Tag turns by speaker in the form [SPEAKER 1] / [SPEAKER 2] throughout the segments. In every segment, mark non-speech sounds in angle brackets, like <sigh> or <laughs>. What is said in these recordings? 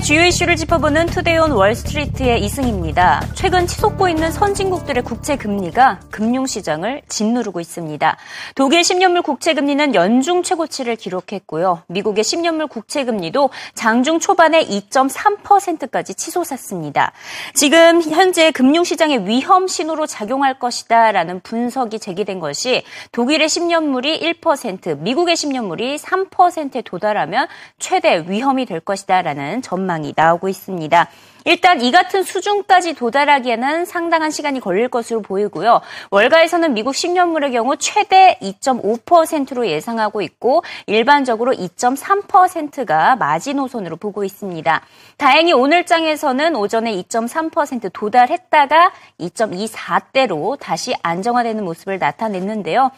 [SPEAKER 1] 주요 이슈를 짚어보는 투데이온 월스트리트의 이승입니다. 최근 치솟고 있는 선진국들의 국채 금리가 금융시장을 짓누르고 있습니다. 독일 10년물 국채 금리는 연중 최고치를 기록했고요. 미국의 10년물 국채 금리도 장중 초반에 2.3%까지 치솟았습니다. 지금 현재 금융시장의 위험 신호로 작용할 것이다라는 분석이 제기된 것이 독일의 10년물이 1%, 미국의 10년물이 3%에 도달하면 최대 위험이 될 것이다라는 전망 이 나오고 있습니다. 일단 이 같은 수준까지 도달하기에는 상당한 시간이 걸릴 것으로 보이고요. 월가에서는 미국 10년물의 경우 최대 2.5%로 예상하고 있고 일반적으로 2.3%가 마지노선으로 보고 있습니다. 다행히 오늘 장에서는 오전에 2.3% 도달했다가 2.24대로 다시 안정화되는 모습을 나타냈는데요.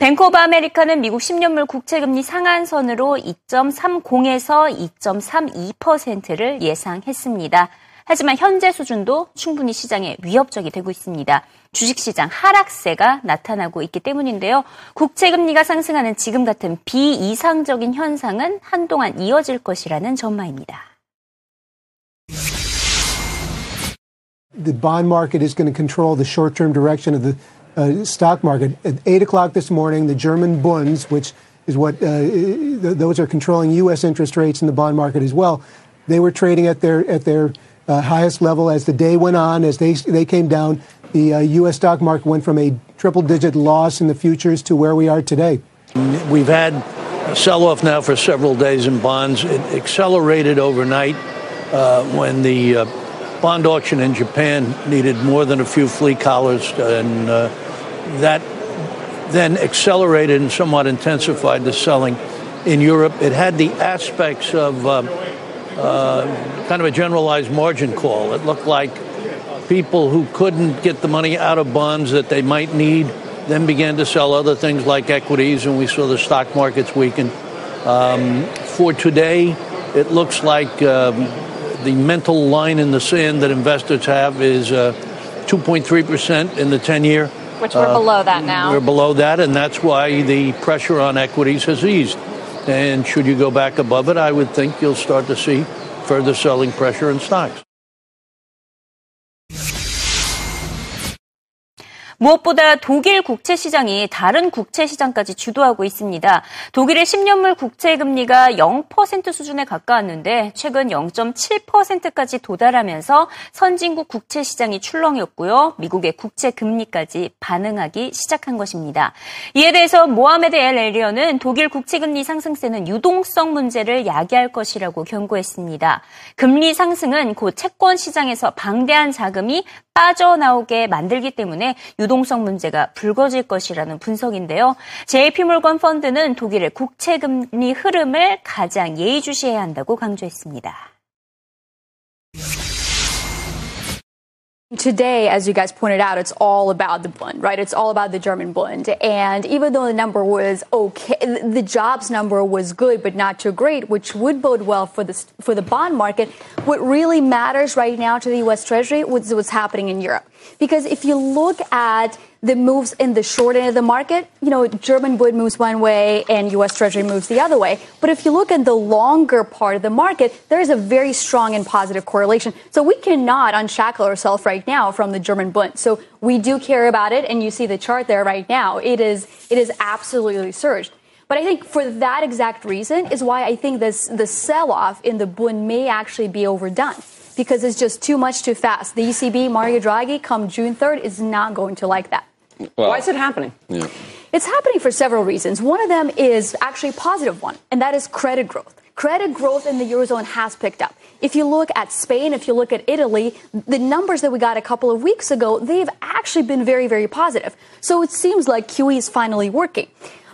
[SPEAKER 1] 뱅크 오브 아메리카는 미국 10년물 국채금리 상한선으로 2.30에서 2.32%를 예상했습니다. 하지만 현재 수준도 충분히 시장에 위협적이 되고 있습니다. 주식시장 하락세가 나타나고 있기 때문인데요. 국채금리가 상승하는 지금 같은 비이상적인 현상은 한동안 이어질 것이라는 전망입니다.
[SPEAKER 2] The bond market is going to control the short-term direction of the uh, stock market. At 8 o'clock this morning, the German Bunds, which is what uh, th- those are controlling U.S. interest rates in the bond market as well, they were trading at their at their uh, highest level as the day went on. As they they came down, the U.S. Uh, stock market went from a triple-digit loss in the futures to where we are today.
[SPEAKER 3] We've had a sell-off now for several days in bonds. It accelerated overnight uh, when the uh, bond auction in Japan needed more than a few flea collars and that then accelerated and somewhat intensified the selling in Europe. It had the aspects of uh, uh, kind of a generalized margin call. It looked like people who couldn't get the money out of bonds that they might need then began to sell other things like equities, and we saw the stock markets weaken. Um, for today, it looks like um, the mental line in the sand that investors have is uh, 2.3% in the 10 year
[SPEAKER 4] which we're uh, below that now.
[SPEAKER 3] We're below that, and that's why the pressure on equities has eased. And should you go back above it, I would think you'll start to see further selling pressure in stocks.
[SPEAKER 1] 무엇보다 독일 국채 시장이 다른 국채 시장까지 주도하고 있습니다. 독일의 10년물 국채 금리가 0% 수준에 가까웠는데 최근 0.7%까지 도달하면서 선진국 국채 시장이 출렁였고요. 미국의 국채 금리까지 반응하기 시작한 것입니다. 이에 대해서 모하메드 엘 엘리언은 독일 국채 금리 상승세는 유동성 문제를 야기할 것이라고 경고했습니다. 금리 상승은 곧 채권 시장에서 방대한 자금이 빠져나오게 만들기 때문에 유 동성 문제가 불거질 것이라는 분석인데요. JP몰건 펀드는 독일의 국채 금리 흐름을 가장 예의주시해야 한다고 강조했습니다.
[SPEAKER 5] Today, as you guys pointed out, it's all about the Bund, right? It's all about the German Bund. And even though the number was okay, the jobs number was good, but not too great, which would bode well for the, for the bond market, what really matters right now to the U.S. Treasury was what's happening in Europe. Because if you look at the moves in the short end of the market, you know, German Bund moves one way and U.S. Treasury moves the other way. But if you look at the longer part of the market, there is a very strong and positive correlation. So we cannot unshackle ourselves right now from the German Bund. So we do care about it, and you see the chart there right now. It is it is absolutely surged. But I think for that exact reason is why I think this the sell off in the Bund may actually be overdone because it's just too much too fast. The ECB, Mario Draghi, come June 3rd, is not going to like that.
[SPEAKER 6] Well, Why is it happening?
[SPEAKER 5] Yeah. It's happening for several reasons. One of them is actually a positive one, and that is credit growth. Credit growth in the Eurozone has picked up. If you look at Spain, if you look at Italy, the numbers that we got a couple of weeks ago, they've actually been very, very positive. So it seems like QE is finally working.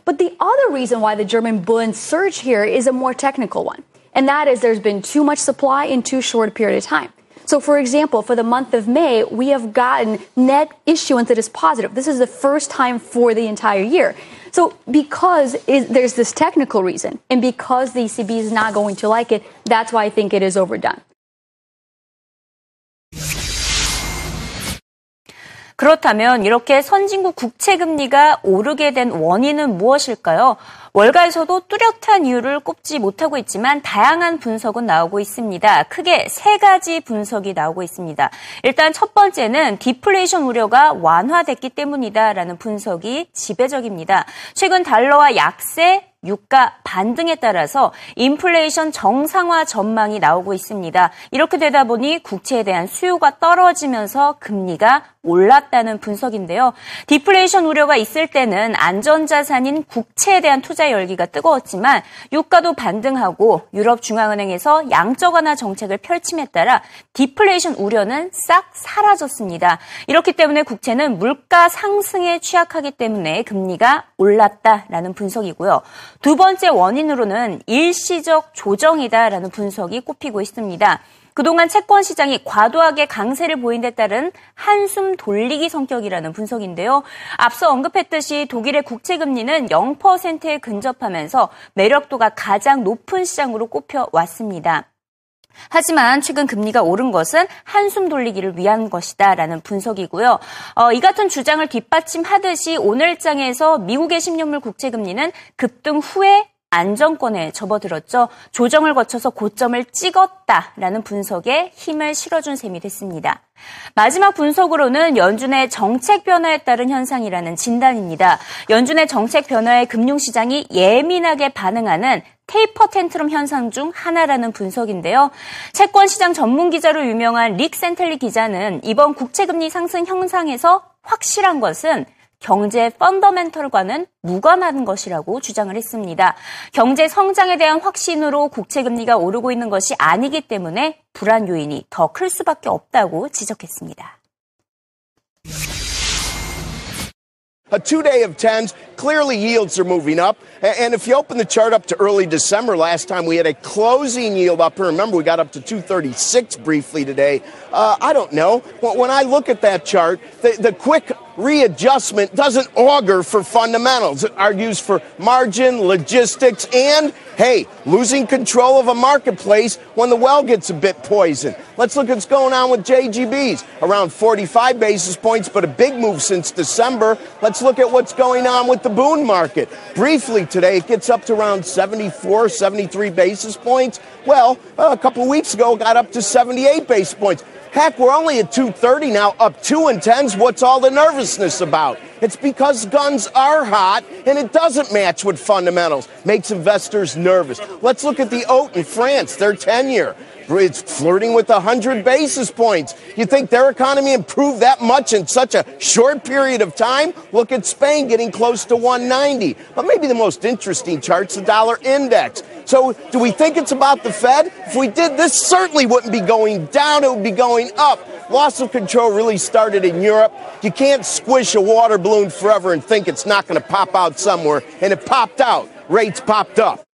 [SPEAKER 5] But the other reason why the German Bund surge here is a more technical one. And that is there's been too much supply in too short a period of time. So, for example, for the month of May, we have gotten net issuance that is positive. This is the first time for the entire year. So, because there's this technical reason, and because the ECB is not going to like it, that's why I think it is overdone.
[SPEAKER 1] 그렇다면 이렇게 선진국 국채 금리가 오르게 된 원인은 무엇일까요? 월가에서도 뚜렷한 이유를 꼽지 못하고 있지만 다양한 분석은 나오고 있습니다. 크게 세 가지 분석이 나오고 있습니다. 일단 첫 번째는 디플레이션 우려가 완화됐기 때문이다라는 분석이 지배적입니다. 최근 달러와 약세, 유가 반등에 따라서 인플레이션 정상화 전망이 나오고 있습니다. 이렇게 되다 보니 국채에 대한 수요가 떨어지면서 금리가 올랐다는 분석인데요. 디플레이션 우려가 있을 때는 안전자산인 국채에 대한 투자 열기가 뜨거웠지만 유가도 반등하고 유럽 중앙은행에서 양적 완화 정책을 펼침에 따라 디플레이션 우려는 싹 사라졌습니다. 이렇기 때문에 국채는 물가 상승에 취약하기 때문에 금리가 올랐다라는 분석이고요. 두 번째 원인으로는 일시적 조정이다라는 분석이 꼽히고 있습니다. 그동안 채권 시장이 과도하게 강세를 보인 데 따른 한숨 돌리기 성격이라는 분석인데요. 앞서 언급했듯이 독일의 국채 금리는 0%에 근접하면서 매력도가 가장 높은 시장으로 꼽혀 왔습니다. 하지만 최근 금리가 오른 것은 한숨 돌리기를 위한 것이다라는 분석이고요. 어, 이 같은 주장을 뒷받침하듯이 오늘 장에서 미국의 10년물 국채 금리는 급등 후에 안정권에 접어들었죠. 조정을 거쳐서 고점을 찍었다라는 분석에 힘을 실어준 셈이 됐습니다. 마지막 분석으로는 연준의 정책 변화에 따른 현상이라는 진단입니다. 연준의 정책 변화에 금융시장이 예민하게 반응하는 테이퍼 텐트럼 현상 중 하나라는 분석인데요. 채권 시장 전문 기자로 유명한 릭 센틀리 기자는 이번 국채금리 상승 현상에서 확실한 것은 경제 펀더멘털과는 무관한 것이라고 주장을 했습니다. 경제 성장에 대한 확신으로 국채 금리가 오르고 있는 것이 아니기 때문에 불안 요인이 더 클 수밖에 없다고 지적했습니다.
[SPEAKER 4] A two day of tens, clearly yields are moving up. And if you open the chart up to early December, last time we had a closing yield up here. Remember, we got up to 236 briefly today. Uh, I don't know. When I look at that chart, the, the quick readjustment doesn't augur for fundamentals. It argues for margin, logistics, and, hey, losing control of a marketplace when the well gets a bit poisoned. Let's look at what's going on with JGBs. Around 45 basis points, but a big move since December. Let's look at what's going on with the boon market. Briefly today, it gets up to around 74, 73 basis points. Well, uh, a couple weeks ago, got up to 78 basis points. Heck, we're only at 230 now, up two and tens. What's all the nervousness about? It's because guns are hot and it doesn't match with fundamentals. Makes investors nervous. Let's look at the oat in France, their 10 year. It's flirting with 100 basis points. You think their economy improved that much in such a short period of time? Look at Spain getting close to 190. But maybe the most interesting chart's the dollar index. So do we think it's about the Fed? If we did, this certainly wouldn't be going down, it would be going up. Loss of control really started in Europe. You can't squish a water balloon forever and think it's not going to pop out somewhere. And it popped out. Rates popped up.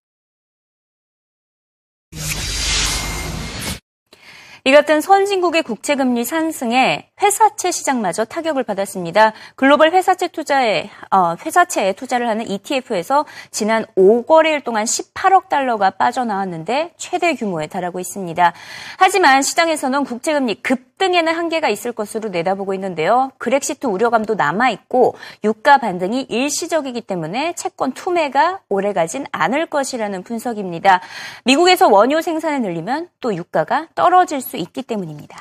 [SPEAKER 1] 이 같은 선진국의 국채 금리 상승에 회사채 시장마저 타격을 받았습니다. 글로벌 회사채 투자에 어, 회사채에 투자를 하는 ETF에서 지난 5거래일 동안 18억 달러가 빠져나왔는데 최대 규모에 달하고 있습니다. 하지만 시장에서는 국채 금리 급등에는 한계가 있을 것으로 내다보고 있는데요. 그렉시트 우려감도 남아 있고 유가 반등이 일시적이기 때문에 채권 투매가 오래가진 않을 것이라는 분석입니다. 미국에서 원유 생산을 늘리면 또 유가가 떨어질 수 있기 때문입니다.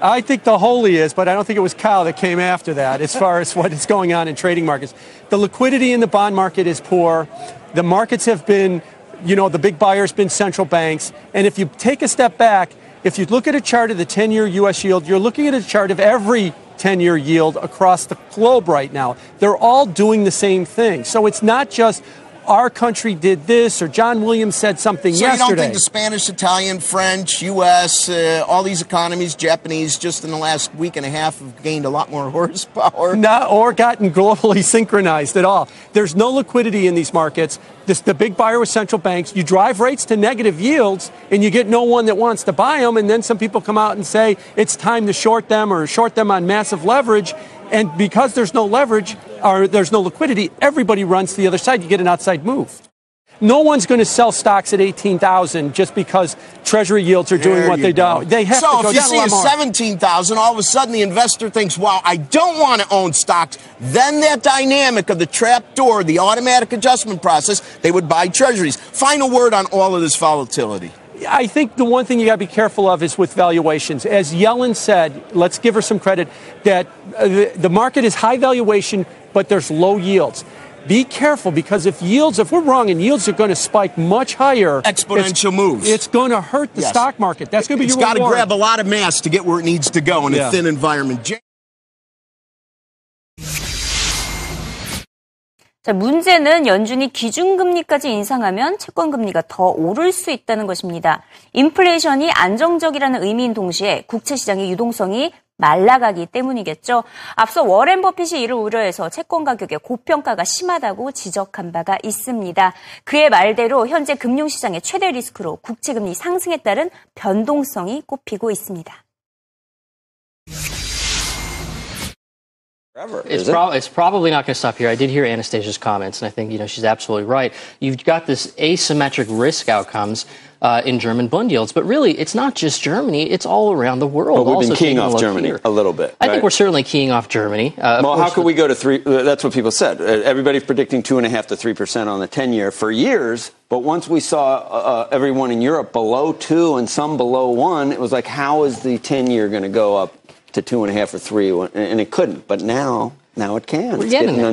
[SPEAKER 6] I think the holy is, but I don't think it was Kyle that came after that as far as what is going on in trading markets. The liquidity in the bond market is poor. The markets have been, you know, the big buyers been central banks. And if you take a step back, if you look at a chart of the 10 year US yield, you're looking at a chart of every 10 year yield across the globe right now. They're all doing the same thing. So it's not just, our country did this or John Williams said something
[SPEAKER 4] so
[SPEAKER 6] yesterday.
[SPEAKER 4] you don't think the Spanish, Italian, French, U.S., uh, all these economies, Japanese, just in the last week and a half have gained a lot more <laughs> horsepower?
[SPEAKER 6] Not, or gotten globally <laughs> synchronized at all. There's no liquidity in these markets. This, the big buyer with central banks. You drive rates to negative yields and you get no one that wants to buy them. And then some people come out and say it's time to short them or short them on massive leverage. And because there's no leverage or there's no liquidity, everybody runs to the other side. You get an outside move. no one's going to sell stocks at 18,000 just because Treasury yields are doing
[SPEAKER 4] There
[SPEAKER 6] what
[SPEAKER 4] you
[SPEAKER 6] they
[SPEAKER 4] go.
[SPEAKER 6] do. They have
[SPEAKER 4] so
[SPEAKER 6] to go
[SPEAKER 4] if you see
[SPEAKER 6] a
[SPEAKER 4] a 17,000, all of a sudden the investor thinks, wow, I don't want to own stocks. Then that dynamic of the trap door, the automatic adjustment process, they would buy treasuries. Final word on all of this volatility.
[SPEAKER 6] I think the one thing you got to be careful of is with valuations. As Yellen said, let's give her some credit that uh, the, the market is high valuation, but there's low yields. Be careful because if yields, if we're wrong and yields are going to spike much higher,
[SPEAKER 4] Exponential
[SPEAKER 6] it's,
[SPEAKER 4] moves.
[SPEAKER 6] It's going to hurt the
[SPEAKER 4] Yes.
[SPEAKER 6] stock market. That's going to be
[SPEAKER 4] It's
[SPEAKER 6] your
[SPEAKER 4] got to
[SPEAKER 6] reward.
[SPEAKER 4] grab a lot of mass to get where it needs to go in
[SPEAKER 6] Yeah.
[SPEAKER 4] a thin environment. Jay-
[SPEAKER 1] 자, 문제는 연준이 기준금리까지 인상하면 채권금리가 더 오를 수 있다는 것입니다. 인플레이션이 안정적이라는 의미인 동시에 국채시장의 유동성이 말라가기 때문이겠죠. 앞서 워렌 버핏이 이를 우려해서 채권 가격의 고평가가 심하다고 지적한 바가 있습니다. 그의 말대로 현재 금융시장의 최대 리스크로 국채금리 상승에 따른 변동성이 꼽히고 있습니다.
[SPEAKER 7] Forever,
[SPEAKER 8] It's,
[SPEAKER 7] it?
[SPEAKER 8] it's probably not going to stop here. I did hear Anastasia's comments, and I think you know she's absolutely right. You've got this asymmetric risk outcomes uh, in German bond yields, but really, it's not just Germany; it's all around the world.
[SPEAKER 7] But we've
[SPEAKER 8] also
[SPEAKER 7] been keying
[SPEAKER 8] a
[SPEAKER 7] off Germany
[SPEAKER 8] here.
[SPEAKER 7] a little bit.
[SPEAKER 8] I
[SPEAKER 7] right?
[SPEAKER 8] think we're certainly keying off Germany. Uh,
[SPEAKER 7] Well, how could we go to three? uh, That's what people said. Uh, Everybody's predicting two and a half to three percent on the ten-year for years. But once we saw uh, uh, everyone in Europe below two and some below one, it was like, how is the ten-year going to go up to two and a half or three? And it couldn't. But now, now it can.
[SPEAKER 8] We're
[SPEAKER 7] it's
[SPEAKER 8] getting there.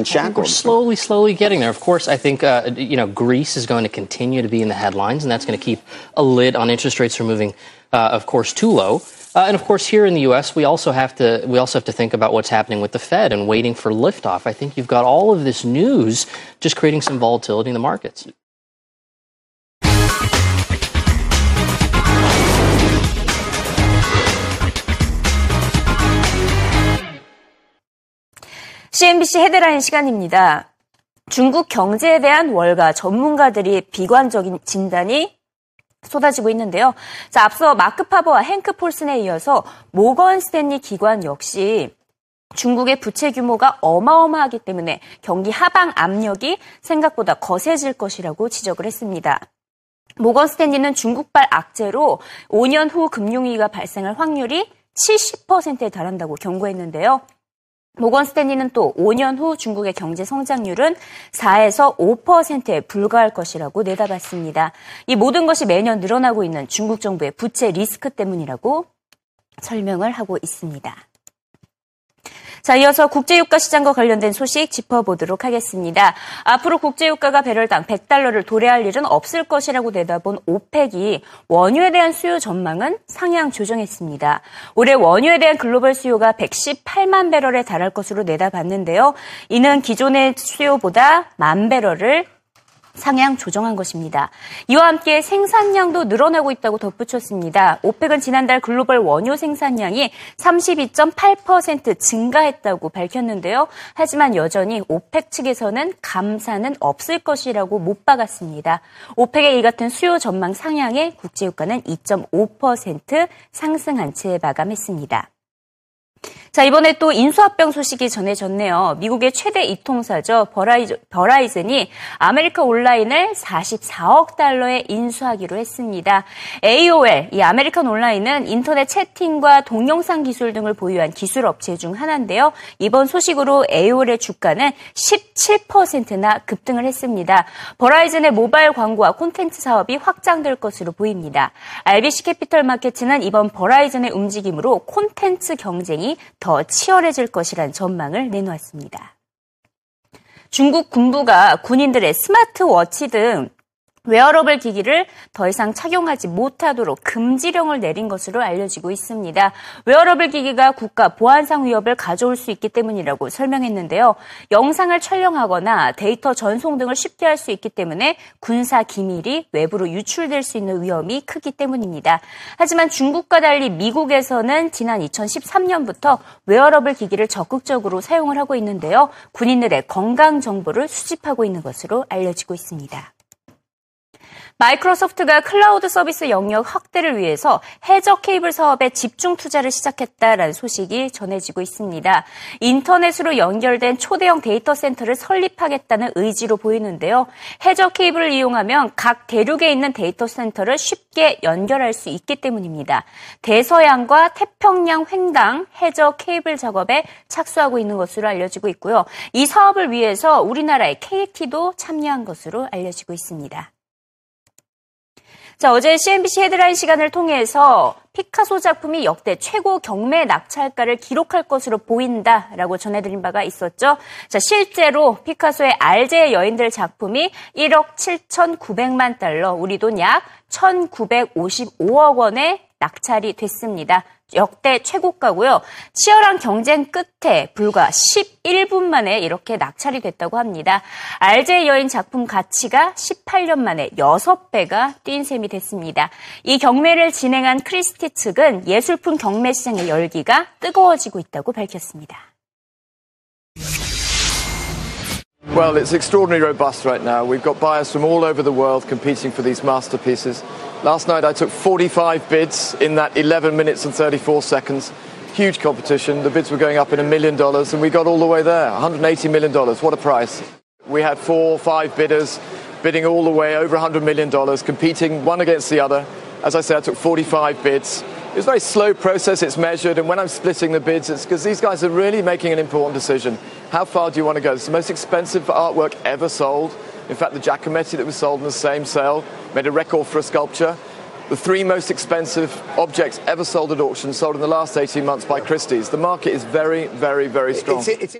[SPEAKER 8] We're slowly, slowly getting there. Of course, I think uh, you know Greece is going to continue to be in the headlines, and that's going to keep a lid on interest rates from moving, uh, of course, too low. Uh, and of course, here in the U.S., we also have to we also have to think about what's happening with the Fed and waiting for liftoff. I think you've got all of this news just creating some volatility in the markets.
[SPEAKER 1] CNBC 헤드라인 시간입니다. 중국 경제에 대한 월가 전문가들이 비관적인 진단이 쏟아지고 있는데요. 자, 앞서 마크 파버와 행크 폴슨에 이어서 모건 스탠리 기관 역시 중국의 부채 규모가 어마어마하기 때문에 경기 하방 압력이 생각보다 거세질 것이라고 지적을 했습니다. 모건 스탠리는 중국발 악재로 5년 후 금융위기가 발생할 확률이 70%에 달한다고 경고했는데요. 모건 스탠리는 또 5년 후 중국의 경제 성장률은 4에서 5%에 불과할 것이라고 내다봤습니다. 이 모든 것이 매년 늘어나고 있는 중국 정부의 부채 리스크 때문이라고 설명을 하고 있습니다. 자, 이어서 국제유가 시장과 관련된 소식 짚어보도록 하겠습니다. 앞으로 국제유가가 배럴당 100달러를 도래할 일은 없을 것이라고 내다본 오펙이 원유에 대한 수요 전망은 상향 조정했습니다. 올해 원유에 대한 글로벌 수요가 118만 배럴에 달할 것으로 내다봤는데요. 이는 기존의 수요보다 만 배럴을 상향 조정한 것입니다. 이와 함께 생산량도 늘어나고 있다고 덧붙였습니다. 오펙은 지난달 글로벌 원유 생산량이 32.8% 증가했다고 밝혔는데요. 하지만 여전히 오펙 측에서는 감사는 없을 것이라고 못 박았습니다. 오펙의 이 같은 수요 전망 상향에 국제유가는 2.5% 상승한 채 마감했습니다. 자, 이번에 또 인수합병 소식이 전해졌네요. 미국의 최대 이통사죠. 버라이즈, 버라이즌 이 아메리카 온라인을 44억 달러에 인수하기로 했습니다. AOL, 이 아메리칸 온라인은 인터넷 채팅과 동영상 기술 등을 보유한 기술 업체 중 하나인데요. 이번 소식으로 AOL의 주가는 17%나 급등을 했습니다. 버라이즌의 모바일 광고와 콘텐츠 사업이 확장될 것으로 보입니다. RBC 캐피털 마케츠는 이번 버라이즌의 움직임으로 콘텐츠 경쟁이 더 치열해질 것이란 전망을 내놓았습니다. 중국 군부가 군인들의 스마트워치 등 웨어러블 기기를 더 이상 착용하지 못하도록 금지령을 내린 것으로 알려지고 있습니다. 웨어러블 기기가 국가 보안상 위협을 가져올 수 있기 때문이라고 설명했는데요. 영상을 촬영하거나 데이터 전송 등을 쉽게 할 수 있기 때문에 군사 기밀이 외부로 유출될 수 있는 위험이 크기 때문입니다. 하지만 중국과 달리 미국에서는 지난 2013년부터 웨어러블 기기를 적극적으로 사용을 하고 있는데요. 군인들의 건강 정보를 수집하고 있는 것으로 알려지고 있습니다. 마이크로소프트가 클라우드 서비스 영역 확대를 위해서 해저 케이블 사업에 집중 투자를 시작했다라는 소식이 전해지고 있습니다. 인터넷으로 연결된 초대형 데이터 센터를 설립하겠다는 의지로 보이는데요. 해저 케이블을 이용하면 각 대륙에 있는 데이터 센터를 쉽게 연결할 수 있기 때문입니다. 대서양과 태평양 횡단 해저 케이블 작업에 착수하고 있는 것으로 알려지고 있고요. 이 사업을 위해서 우리나라의 KT도 참여한 것으로 알려지고 있습니다. 자, 어제 CNBC 헤드라인 시간을 통해서 피카소 작품이 역대 최고 경매 낙찰가를 기록할 것으로 보인다라고 전해드린 바가 있었죠. 자, 실제로 피카소의 알제의 여인들 작품이 1억 7,900만 달러, 우리 돈 약 1,955억 원에 낙찰이 됐습니다. 역대 최고가고요. 치열한 경쟁 끝에 불과 11분 만에 이렇게 낙찰이 됐다고 합니다. 알제 여인 작품 가치가 18년 만에 6배가 뛴 셈이 됐습니다. 이 경매를 진행한 크리스티 측은 예술품 경매 시장의 열기가 뜨거워지고 있다고 밝혔습니다.
[SPEAKER 9] Well, it's extraordinarily robust right now. We've got buyers from all over the world competing for these masterpieces. Last night I took 45 bids in that 11 minutes and 34 seconds. Huge competition. The bids were going up in a million dollars, and we got all the way there. $180 million. What a price. We had four or five bidders bidding all the way over $100 million, competing one against the other. As I said, I took 45 bids. It's a very slow process, it's measured, and when I'm splitting the bids, it's because these guys are really making an important decision. How far do you want to go? It's the most expensive artwork ever sold. In fact, the Giacometti that was sold in the same sale made a record for a sculpture. The three most expensive objects ever sold at auction sold in the last 18 months by Christie's. The market is very, very, very strong.
[SPEAKER 4] It's, it's